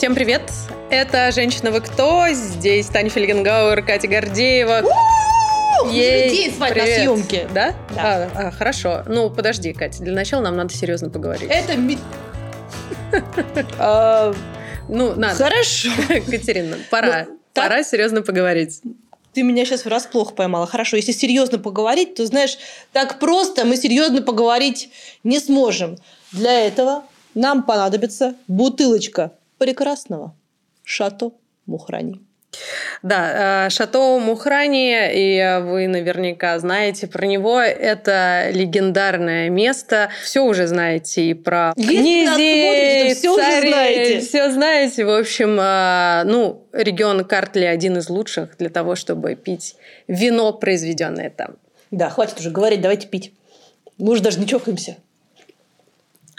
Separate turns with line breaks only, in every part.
Всем привет! Это «Женщина, вы кто?» Здесь Таня Фельгенгауэр, Катя Гордеева.
Ей, день звать на съемки.
Да? Да. А, а, хорошо. Ну, подожди, Катя, для начала нам надо серьезно поговорить.
Это...
А, ну, надо.
Хорошо.
Катерина, пора. Ну, пора серьезно поговорить.
Ты меня сейчас врасплох поймала. Хорошо, если серьезно поговорить, то, знаешь, так просто мы серьезно поговорить не сможем. Для этого нам понадобится бутылочка прекрасного Шато Мухрани.
Да, э, Шато Мухрани, и вы наверняка знаете про него. Это легендарное место. Все уже знаете и про
князей, все уже знаете.
Все знаете. В общем, э, ну, регион Картли один из лучших для того, чтобы пить вино, произведенное там.
Да, хватит уже говорить, давайте пить. Мы уже даже не чокаемся.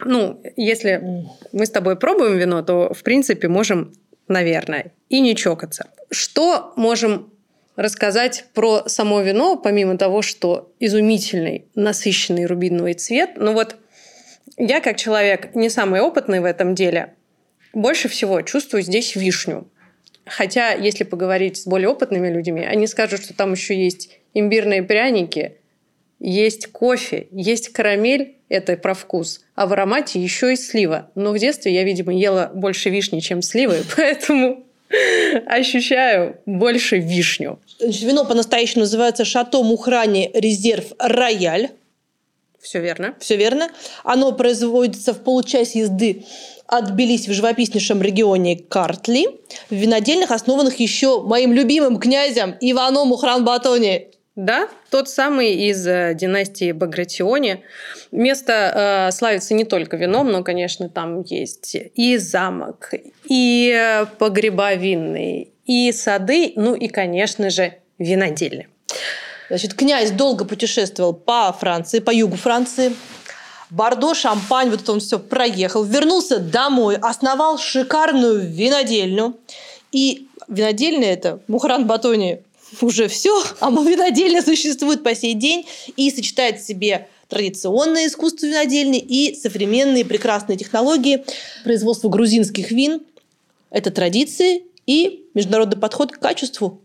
Ну, если мы с тобой пробуем вино, то, в принципе, можем, наверное, и не чокаться. Что можем рассказать про само вино, помимо того, что изумительный, насыщенный рубиновый цвет? Ну вот я, как человек не самый опытный в этом деле, больше всего чувствую здесь вишню. Хотя, если поговорить с более опытными людьми, они скажут, что там еще есть имбирные пряники, есть кофе, есть карамель, это про вкус, а в аромате еще и слива. Но в детстве я, видимо, ела больше вишни, чем сливы, поэтому ощущаю больше вишню.
Значит, вино по-настоящему называется «Шато Мухрани Резерв Рояль».
Все верно.
Все верно. Оно производится в получасе езды от Тбилиси в живописнейшем регионе Картли, в винодельных, основанных еще моим любимым князем Иваном Мухран-Батони.
Да, тот самый из э, династии Багратиони. Место э, славится не только вином, но, конечно, там есть и замок, и э, погреба винные, и сады, ну и, конечно же, винодельня.
Значит, князь долго путешествовал по Франции, по югу Франции. Бордо, Шампань, вот он все проехал, вернулся домой, основал шикарную винодельню. И винодельня это Мухран Батони уже все, а винодельня существует по сей день и сочетает в себе традиционное искусство винодельни и современные прекрасные технологии производства грузинских вин. Это традиции и международный подход к качеству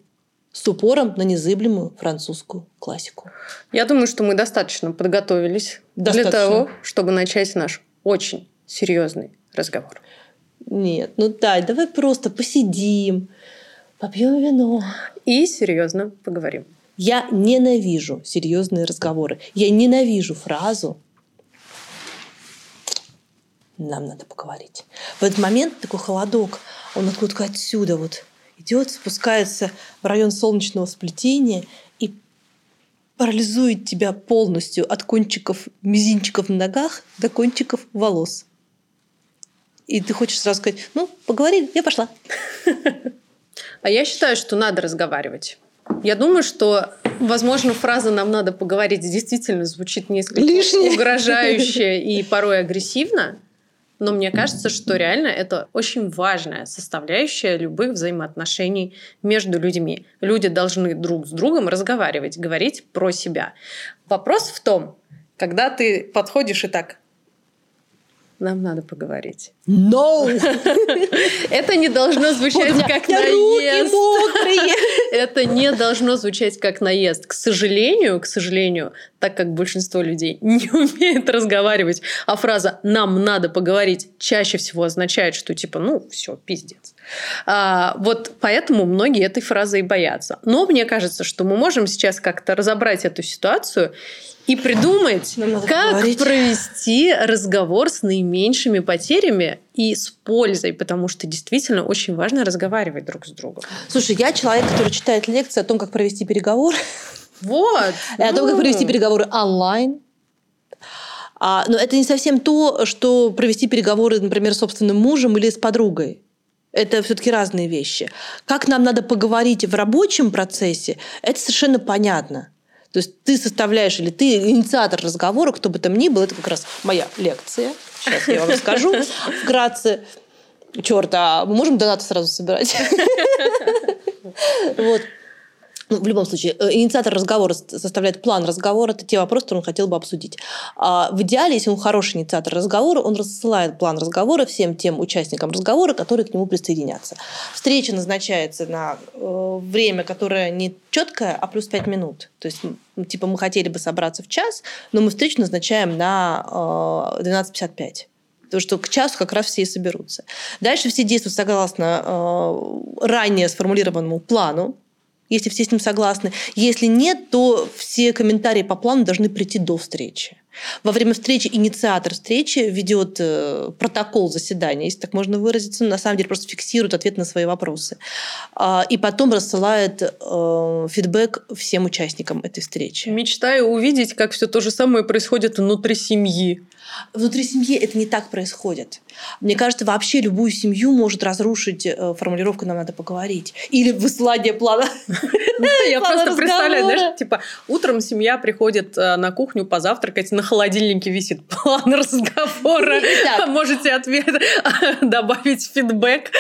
с упором на незыблемую французскую классику.
Я думаю, что мы достаточно подготовились достаточно. для того, чтобы начать наш очень серьезный разговор.
Нет, ну да, давай просто посидим, попьем вино.
И серьезно поговорим.
Я ненавижу серьезные разговоры. Я ненавижу фразу нам надо поговорить. В этот момент такой холодок, он откуда-то отсюда вот идет, спускается в район солнечного сплетения и парализует тебя полностью от кончиков мизинчиков на ногах до кончиков волос. И ты хочешь сразу сказать, ну, поговори, я пошла.
А я считаю, что надо разговаривать. Я думаю, что, возможно, фраза «нам надо поговорить» действительно звучит несколько
Лишнее.
угрожающе и порой агрессивно, но мне кажется, что реально это очень важная составляющая любых взаимоотношений между людьми. Люди должны друг с другом разговаривать, говорить про себя. Вопрос в том, когда ты подходишь и так нам надо поговорить.
No!
Это не должно звучать как наезд. Это не должно звучать как наезд. К сожалению, к сожалению, так как большинство людей не умеет разговаривать, а фраза «нам надо поговорить» чаще всего означает, что типа, ну, все, пиздец. А, вот поэтому многие этой фразы и боятся. Но мне кажется, что мы можем сейчас как-то разобрать эту ситуацию и придумать, как поговорить. провести разговор с наименьшими потерями и с пользой, потому что действительно очень важно разговаривать друг с другом.
Слушай, я человек, который читает лекции о том, как провести переговоры.
Вот.
И о том, как провести переговоры онлайн. А, но это не совсем то, что провести переговоры, например, с собственным мужем или с подругой. Это все-таки разные вещи. Как нам надо поговорить в рабочем процессе, это совершенно понятно. То есть ты составляешь или ты инициатор разговора, кто бы там ни был, это как раз моя лекция. Сейчас я вам расскажу вкратце. Черт, а мы можем донаты сразу собирать? Вот. Ну, в любом случае, э, инициатор разговора составляет план разговора, это те вопросы, которые он хотел бы обсудить. А в идеале, если он хороший инициатор разговора, он рассылает план разговора всем тем участникам разговора, которые к нему присоединятся. Встреча назначается на э, время, которое не четкое, а плюс 5 минут. То есть, типа, мы хотели бы собраться в час, но мы встречу назначаем на э, 12.55. Потому что к часу как раз все и соберутся. Дальше все действуют согласно э, ранее сформулированному плану, если все с ним согласны. Если нет, то все комментарии по плану должны прийти до встречи. Во время встречи инициатор встречи ведет э, протокол заседания, если так можно выразиться, на самом деле просто фиксирует ответ на свои вопросы. Э, и потом рассылает э, фидбэк всем участникам этой встречи.
Мечтаю увидеть, как все то же самое происходит внутри семьи.
Внутри семьи это не так происходит. Мне кажется, вообще любую семью может разрушить э, формулировка «нам надо поговорить». Или высылание плана.
Я просто представляю, знаешь, типа утром семья приходит э, на кухню позавтракать, на холодильнике висит план разговора. Можете ответ добавить фидбэк.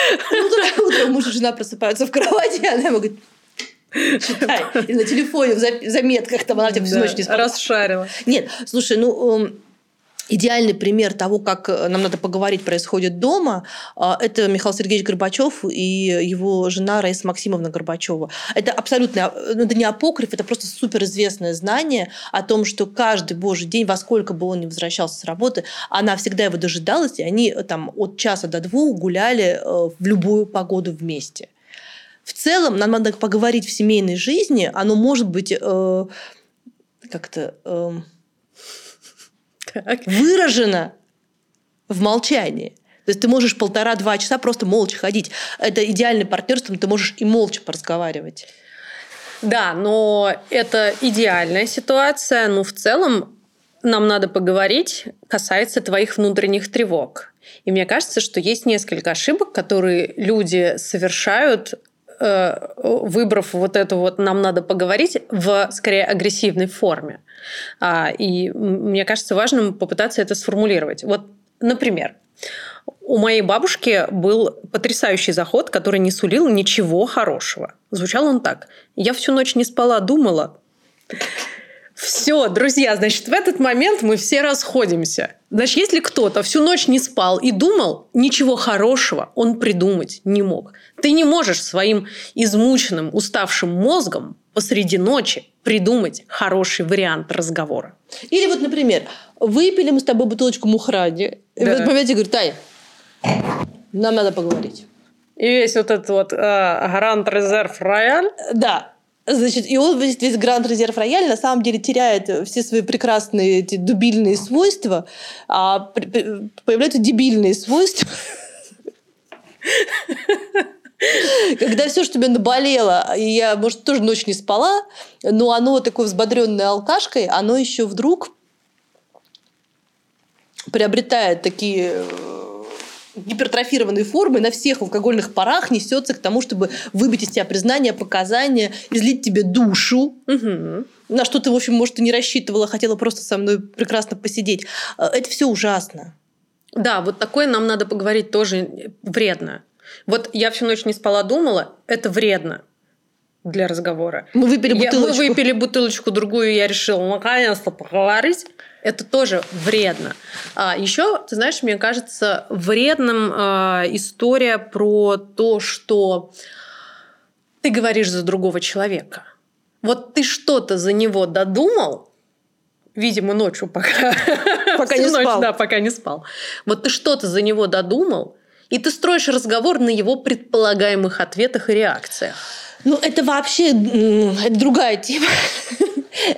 Утром муж и жена просыпаются в кровати, и она ему говорит, читай. И на телефоне в заметках там она тебя всю ночь не спала.
Расшарила.
Нет, слушай, ну эм, Идеальный пример того, как э, нам надо поговорить, происходит дома, а, это Михаил Сергеевич Горбачев и его жена Раиса Максимовна Горбачева. Это абсолютно, ну, это не апокриф, это просто суперизвестное знание о том, что каждый божий день, во сколько бы он ни возвращался с работы, она всегда его дожидалась, и они э, там от часа до двух гуляли э, в любую погоду вместе. В целом, нам надо поговорить в семейной жизни, оно может быть э, как-то... Э, так. выражено в молчании. То есть ты можешь полтора-два часа просто молча ходить. Это идеальный партнерство, ты можешь и молча поразговаривать.
Да, но это идеальная ситуация. Но в целом нам надо поговорить касается твоих внутренних тревог. И мне кажется, что есть несколько ошибок, которые люди совершают, выбрав вот эту вот «нам надо поговорить» в скорее агрессивной форме. А, и мне кажется важным попытаться это сформулировать. Вот, например, у моей бабушки был потрясающий заход, который не сулил ничего хорошего. Звучал он так. Я всю ночь не спала, думала. Все, друзья, значит, в этот момент мы все расходимся. Значит, если кто-то всю ночь не спал и думал, ничего хорошего он придумать не мог. Ты не можешь своим измученным, уставшим мозгом посреди ночи придумать хороший вариант разговора.
Или вот, например, выпили мы с тобой бутылочку мухради, да. и в этот момент говорит, Тань, нам надо поговорить.
И весь вот этот вот э, Гранд Резерв Рояль.
Да. Значит, и он весь, Гранд Резерв Рояль на самом деле теряет все свои прекрасные эти дубильные свойства, а появляются дебильные свойства. Когда все, что тебе наболело, и я, может, тоже ночь не спала, но оно такой взбодренной алкашкой, оно еще вдруг приобретает такие гипертрофированные формы на всех алкогольных парах несется к тому, чтобы выбить из тебя признание, показания, излить тебе душу, угу. на что ты, в общем, может, и не рассчитывала, хотела просто со мной прекрасно посидеть. Э, это все ужасно.
Да, вот такое нам надо поговорить тоже вредно. Вот я всю ночь не спала, думала, это вредно для разговора.
Мы выпили бутылочку.
Я, мы выпили бутылочку другую, я решила наконец-то поговорить. Это тоже вредно. А еще, ты знаешь, мне кажется вредным а, история про то, что ты говоришь за другого человека. Вот ты что-то за него додумал, видимо, ночью пока,
пока не
ночь,
спал.
Да, пока не спал. Вот ты что-то за него додумал, и ты строишь разговор на его предполагаемых ответах и реакциях.
Ну, это вообще это другая тема.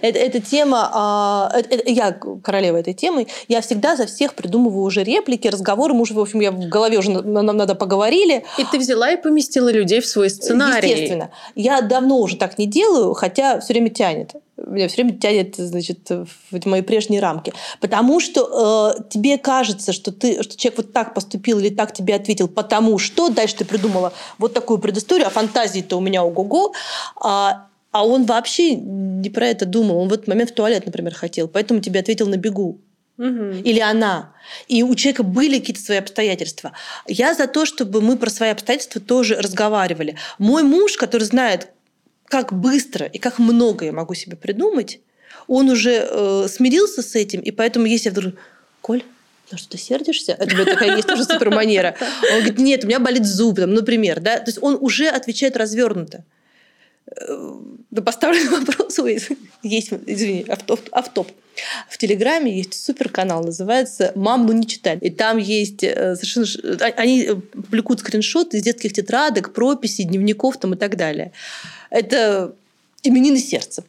Это, эта тема, а, это, это, я королева этой темы, я всегда за всех придумываю уже реплики, разговоры, мы уже, в общем, я в голове уже нам надо поговорили.
И ты взяла и поместила людей в свой сценарий.
Естественно. Я давно уже так не делаю, хотя все время тянет меня все время тянет, значит, в мои прежние рамки. Потому что э, тебе кажется, что, ты, что человек вот так поступил или так тебе ответил, потому что дальше ты придумала вот такую предысторию, а фантазии-то у меня ого-го. А, а он вообще не про это думал. Он в этот момент в туалет, например, хотел. Поэтому тебе ответил на бегу. Угу. Или она. И у человека были какие-то свои обстоятельства. Я за то, чтобы мы про свои обстоятельства тоже разговаривали. Мой муж, который знает, как быстро и как много я могу себе придумать, он уже э, смирился с этим, и поэтому если я вдруг... Коль, на что ты сердишься? Это вот такая есть тоже суперманера. Он говорит, нет, у меня болит зуб, там, например. Да? То есть он уже отвечает развернуто. Э, на поставленный вопрос есть, извини, автоп, автоп. В Телеграме есть суперканал, называется «Мам, ну не читай». И там есть э, совершенно... А, они э, публикуют скриншоты из детских тетрадок, прописей, дневников там и так далее. Это именины сердца.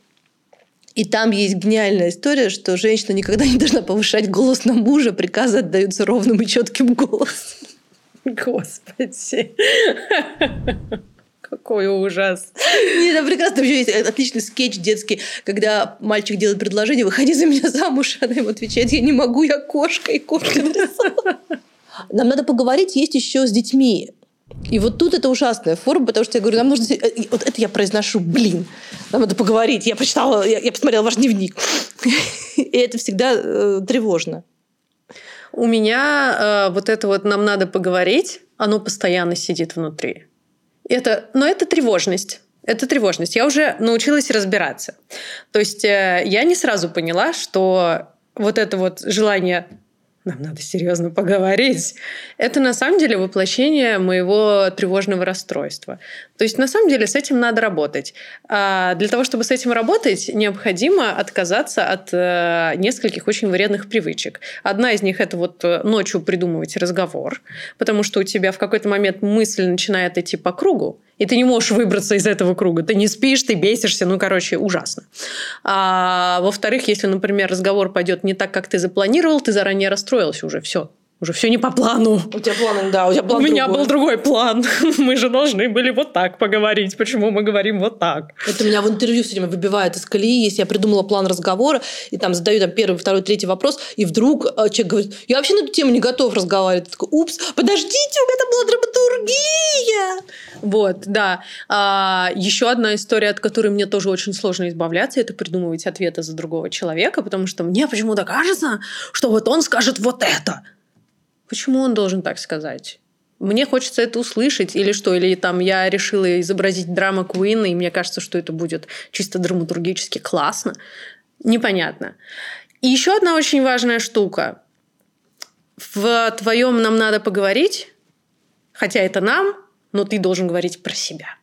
И там есть гениальная история, что женщина никогда не должна повышать голос на мужа, приказы отдаются ровным и четким голосом.
Господи. Какой ужас.
Нет, там прекрасно. Еще есть отличный скетч детский, когда мальчик делает предложение, выходи за меня замуж, она ему отвечает, я не могу, я кошка, и кошка. Нам надо поговорить, есть еще с детьми. И вот тут это ужасная форма, потому что я говорю, нам нужно... Вот это я произношу, блин, нам надо поговорить. Я прочитала, я, я посмотрела ваш дневник. И это всегда э, тревожно.
У меня э, вот это вот «нам надо поговорить», оно постоянно сидит внутри. Это, но это тревожность. Это тревожность. Я уже научилась разбираться. То есть э, я не сразу поняла, что вот это вот желание нам надо серьезно поговорить. Это на самом деле воплощение моего тревожного расстройства. То есть на самом деле с этим надо работать. А для того, чтобы с этим работать, необходимо отказаться от э, нескольких очень вредных привычек. Одна из них это вот э, ночью придумывать разговор, потому что у тебя в какой-то момент мысль начинает идти по кругу, и ты не можешь выбраться из этого круга. Ты не спишь, ты бесишься, ну, короче, ужасно. А, во-вторых, если, например, разговор пойдет не так, как ты запланировал, ты заранее расстроился уже, все, уже все не по плану.
У тебя план, да, у тебя план
У меня был другой план. Мы же должны были вот так поговорить. Почему мы говорим вот так?
Это меня в интервью все время выбивает из колеи, если я придумала план разговора, и там задаю там первый, второй, третий вопрос, и вдруг э, человек говорит, я вообще на эту тему не готов разговаривать. Я такой, упс, подождите, у меня там была драматургия.
Вот, да. А, еще одна история, от которой мне тоже очень сложно избавляться, это придумывать ответы за другого человека, потому что мне почему-то кажется, что вот он скажет вот это. Почему он должен так сказать? Мне хочется это услышать, или что, или там я решила изобразить драма Куина, и мне кажется, что это будет чисто драматургически классно. Непонятно. И еще одна очень важная штука. В твоем нам надо поговорить, хотя это нам, но ты должен говорить про себя.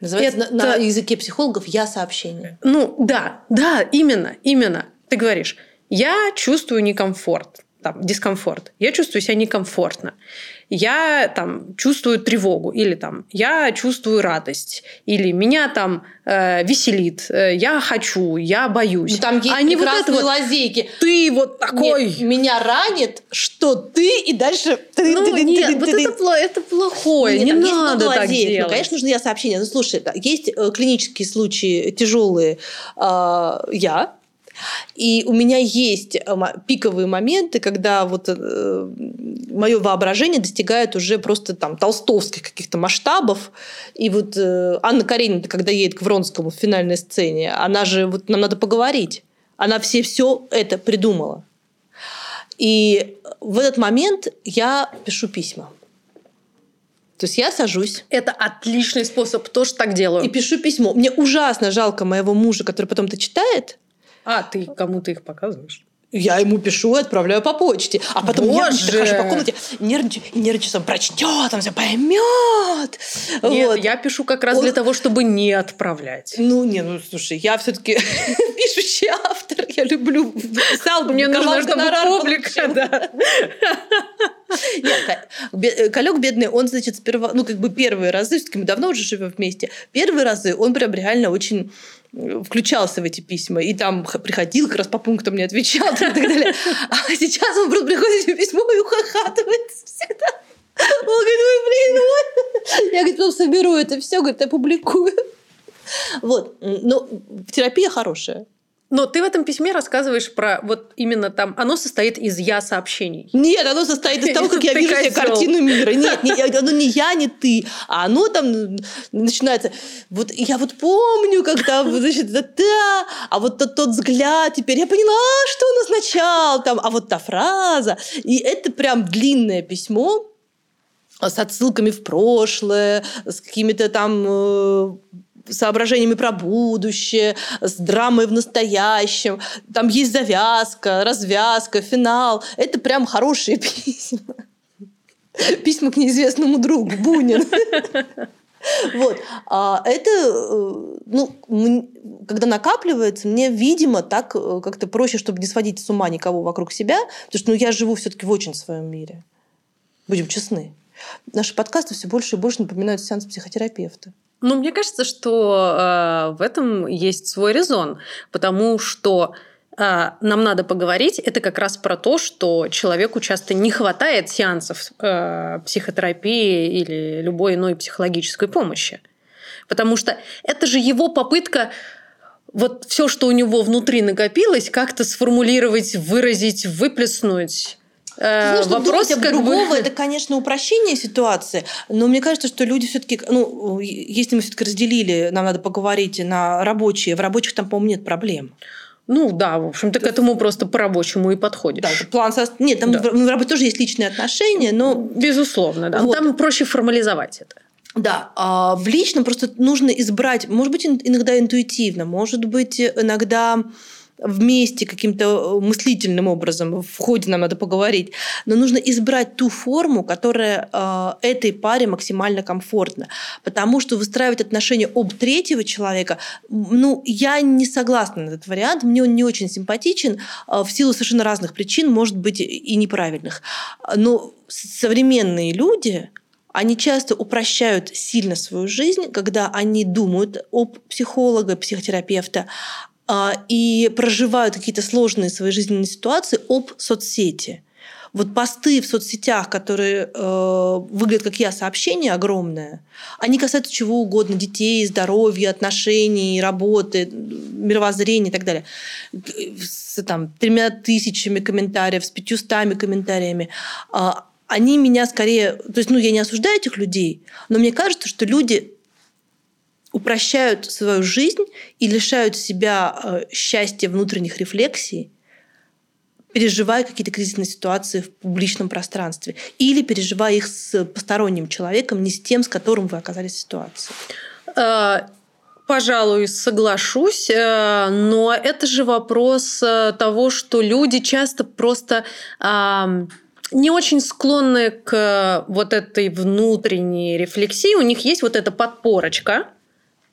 Называется это... на, на языке психологов я сообщение.
Ну да, да, именно, именно. Ты говоришь, я чувствую некомфорт там, дискомфорт. Я чувствую себя некомфортно. Я там чувствую тревогу, или там я чувствую радость, или меня там э, веселит, э, я хочу, я боюсь. Ну,
там есть а не вот это вот, лазейки.
Ты вот такой.
Нет, меня ранит, что ты, и дальше
ну, нет, вот это, это плохое, нет, не надо так лазеек. делать.
Ну, конечно, нужно я сообщение. Ну, слушай, есть э, клинические случаи тяжелые. Э, я и у меня есть э, пиковые моменты, когда вот э, мое воображение достигает уже просто там толстовских каких-то масштабов. И вот э, Анна Каренина, когда едет к Вронскому в финальной сцене, она же, вот нам надо поговорить. Она все все это придумала. И в этот момент я пишу письма. То есть я сажусь.
Это отличный способ, тоже так делаю.
И пишу письмо. Мне ужасно жалко моего мужа, который потом это читает,
а, ты кому-то их показываешь?
Я ему пишу и отправляю по почте. А потом Боже! я хожу по комнате, нервничаю, нервничаю, он прочтет, он все поймет.
Нет, вот. я пишу как раз он... для того, чтобы не отправлять.
Ну, не, ну, слушай, я все-таки пишущий автор, я люблю,
писал бы, мне нужно, чтобы публика, да.
Нет, Калек бедный, он, значит, сперва, ну, как бы первые разы, все-таки мы давно уже живем вместе, первые разы он прям реально очень включался в эти письма, и там приходил, как раз по пунктам не отвечал и так далее. А сейчас он просто приходит в письмо и ухахатывается всегда. Он говорит, ой, блин, ой. Я, говорит, потом соберу это все, говорит, опубликую. Вот. Но терапия хорошая.
Но ты в этом письме рассказываешь про вот именно там, оно состоит из я сообщений.
Нет, оно состоит из того, как я вижу себе картину мира. Нет, не, оно не я, не ты, а оно там начинается. Вот я вот помню, там, значит, да, да, а вот тот, тот взгляд, теперь я поняла, что он означал, там, а вот та фраза. И это прям длинное письмо, с отсылками в прошлое, с какими-то там э, соображениями про будущее, с драмой в настоящем. Там есть завязка, развязка, финал. Это прям хорошие письма. Письма к неизвестному другу, Бунин. Вот. А это, э, ну, когда накапливается, мне, видимо, так э, как-то проще, чтобы не сводить с ума никого вокруг себя, потому что ну, я живу все-таки в очень своем мире. Будем честны. Наши подкасты все больше и больше напоминают сеанс психотерапевта.
Ну, мне кажется, что э, в этом есть свой резон, потому что э, нам надо поговорить, это как раз про то, что человеку часто не хватает сеансов э, психотерапии или любой иной психологической помощи. Потому что это же его попытка вот все, что у него внутри накопилось, как-то сформулировать, выразить, выплеснуть.
Э, Знаешь, вопрос как другого бы... это, конечно, упрощение ситуации, но мне кажется, что люди все-таки, ну, если мы все-таки разделили, нам надо поговорить на рабочие, в рабочих там, по-моему, нет проблем.
Ну да, в общем, ты к этому просто по-рабочему и подходишь.
Да, план со... Нет, там да. в работе тоже есть личные отношения, но...
Безусловно, да. Вот. Там проще формализовать это.
Да, а в личном просто нужно избрать, может быть, иногда интуитивно, может быть, иногда вместе каким-то э, мыслительным образом, в ходе нам надо поговорить, но нужно избрать ту форму, которая э, этой паре максимально комфортна. Потому что выстраивать отношения об третьего человека, ну, я не согласна на этот вариант, мне он не очень симпатичен, э, в силу совершенно разных причин, может быть, и неправильных. Но современные люди, они часто упрощают сильно свою жизнь, когда они думают об психолога, психотерапевта, и проживают какие-то сложные свои жизненные ситуации об соцсети. Вот посты в соцсетях, которые э, выглядят как я, сообщение огромное, они касаются чего угодно, детей, здоровья, отношений, работы, мировоззрения и так далее. С там, тремя тысячами комментариев, с пятьюстами комментариями. Э, они меня скорее... То есть, ну, я не осуждаю этих людей, но мне кажется, что люди упрощают свою жизнь и лишают себя э, счастья внутренних рефлексий, переживая какие-то кризисные ситуации в публичном пространстве или переживая их с посторонним человеком, не с тем, с которым вы оказались в ситуации.
Э, пожалуй, соглашусь, э, но это же вопрос того, что люди часто просто не очень склонны к вот этой внутренней рефлексии. У них есть вот эта подпорочка,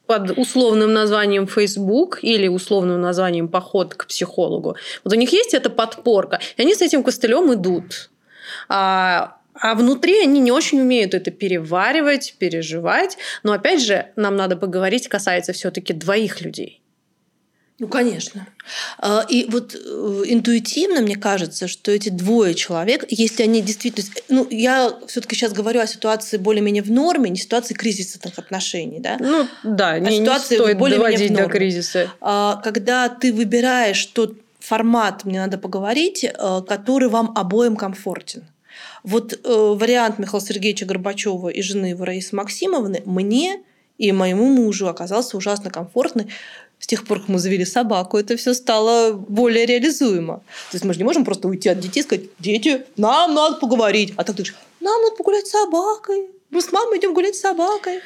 под условным названием Facebook или условным названием поход к психологу. Вот у них есть эта подпорка, и они с этим костылем идут. А, а внутри они не очень умеют это переваривать, переживать. Но опять же, нам надо поговорить, касается все-таки двоих людей.
Ну, конечно. А, и вот э, интуитивно мне кажется, что эти двое человек, если они действительно... Ну, я все таки сейчас говорю о ситуации более-менее в норме, не ситуации кризисных отношений, да?
Ну, да, а не, ситуации не стоит норме. до кризиса.
А, когда ты выбираешь тот формат, мне надо поговорить, э, который вам обоим комфортен. Вот э, вариант Михаила Сергеевича Горбачева и жены его Раисы Максимовны мне и моему мужу оказался ужасно комфортный с тех пор, как мы завели собаку, это все стало более реализуемо. То есть мы же не можем просто уйти от детей и сказать, дети, нам надо поговорить. А так ты говоришь, нам надо погулять с собакой. Мы с мамой идем гулять с собакой.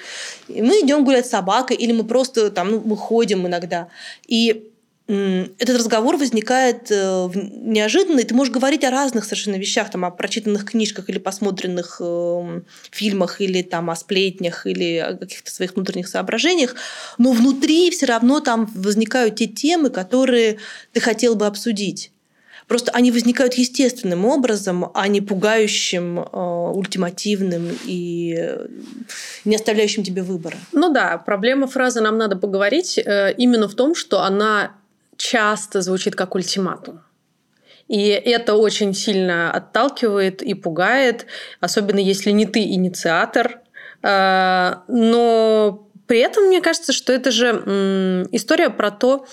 И мы идем гулять с собакой, или мы просто там, ну, мы ходим иногда. И этот разговор возникает э, неожиданно, и ты можешь говорить о разных совершенно вещах, там, о прочитанных книжках или посмотренных э, фильмах, или там, о сплетнях, или о каких-то своих внутренних соображениях, но внутри все равно там возникают те темы, которые ты хотел бы обсудить. Просто они возникают естественным образом, а не пугающим, э, ультимативным и не оставляющим тебе выбора.
Ну да, проблема фразы «нам надо поговорить» э, именно в том, что она часто звучит как ультиматум. И это очень сильно отталкивает и пугает, особенно если не ты инициатор. А, но при этом мне кажется, что это же история про то,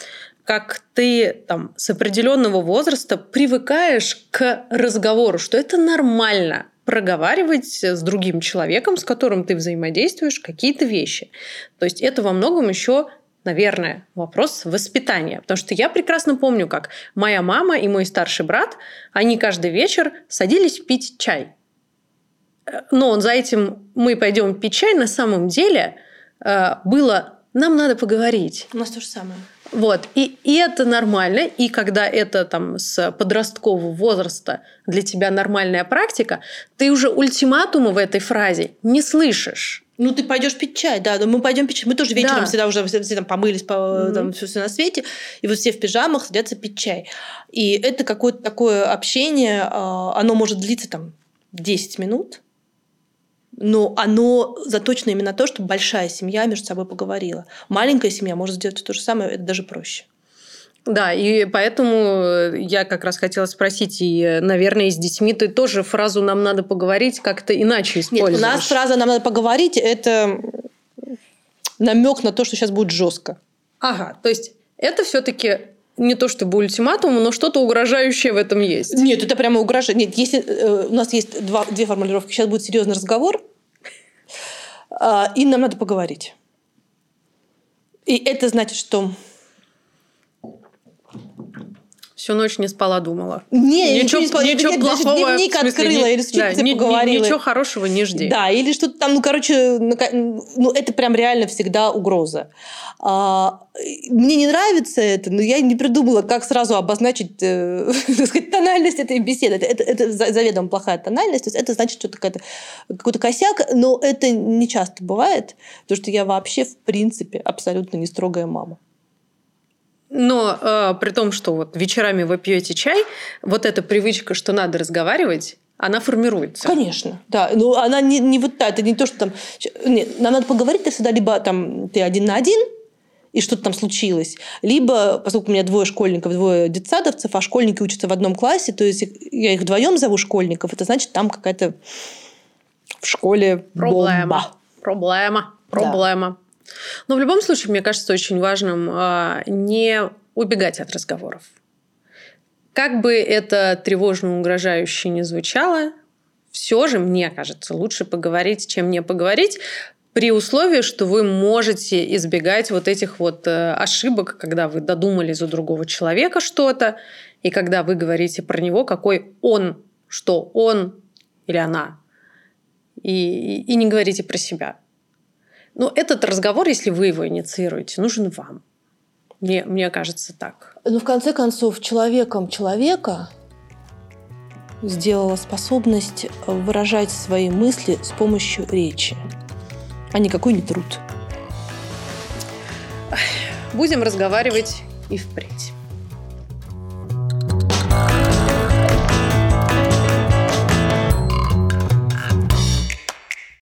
как ты там, с определенного возраста привыкаешь к разговору, что это нормально проговаривать с другим человеком, с которым ты взаимодействуешь, какие-то вещи. То есть это во многом еще наверное, вопрос воспитания. Потому что я прекрасно помню, как моя мама и мой старший брат, они каждый вечер садились пить чай. но за этим мы пойдем пить чай, на самом деле э, было нам надо поговорить.
У нас то же самое.
Вот. И, и это нормально. И когда это там с подросткового возраста для тебя нормальная практика, ты уже ультиматума в этой фразе не слышишь.
Ну, ты пойдешь пить чай, да, мы пойдем пить чай. Мы тоже вечером да. всегда уже все, все там помылись, по, mm-hmm. там все, все на свете, и вот все в пижамах садятся пить чай. И это какое-то такое общение, а, оно может длиться там 10 минут, но оно заточено именно на то, чтобы большая семья между собой поговорила. Маленькая семья может сделать то же самое, это даже проще.
Да, и поэтому я как раз хотела спросить, и, наверное, и с детьми ты тоже фразу «нам надо поговорить» как-то иначе используешь.
Нет, у нас фраза «нам надо поговорить» – это намек на то, что сейчас будет жестко.
Ага, то есть это все-таки не то чтобы ультиматум, но что-то угрожающее в этом есть.
Нет, это прямо угрожает. Нет, если э, у нас есть два, две формулировки, сейчас будет серьезный разговор, э, и нам надо поговорить. И это значит, что
Всю ночь не спала, думала.
Не, ничего, не спала.
Ничего плохого.
Даже дневник смысле, открыла
не,
или с да, не,
поговорила. Ничего хорошего не жди.
Да, или что-то там, ну, короче, ну, это прям реально всегда угроза. А, мне не нравится это, но я не придумала, как сразу обозначить, э, так сказать, тональность этой беседы. Это, это, это заведомо плохая тональность, то есть это значит, что какой-то, какой-то косяк, но это не часто бывает, потому что я вообще, в принципе, абсолютно не строгая мама.
Но э, при том, что вот вечерами вы пьете чай, вот эта привычка, что надо разговаривать, она формируется.
Конечно, да. Но она не, не вот так, это не то, что там... Нет, нам надо поговорить, ты всегда либо там ты один на один, и что-то там случилось. Либо, поскольку у меня двое школьников, двое детсадовцев, а школьники учатся в одном классе, то есть я их вдвоем зову школьников, это значит, там какая-то в школе
проблема.
Бомба.
Проблема. Проблема. Да. Но в любом случае, мне кажется, очень важным а, не убегать от разговоров. Как бы это тревожно угрожающе не звучало, все же, мне кажется, лучше поговорить, чем не поговорить, при условии, что вы можете избегать вот этих вот э, ошибок, когда вы додумали за другого человека что-то, и когда вы говорите про него, какой он, что он или она, и, и не говорите про себя. Но этот разговор, если вы его инициируете, нужен вам. Мне, мне кажется так.
Ну, в конце концов, человеком человека сделала способность выражать свои мысли с помощью речи, а не какой-нибудь труд.
Будем разговаривать и впредь.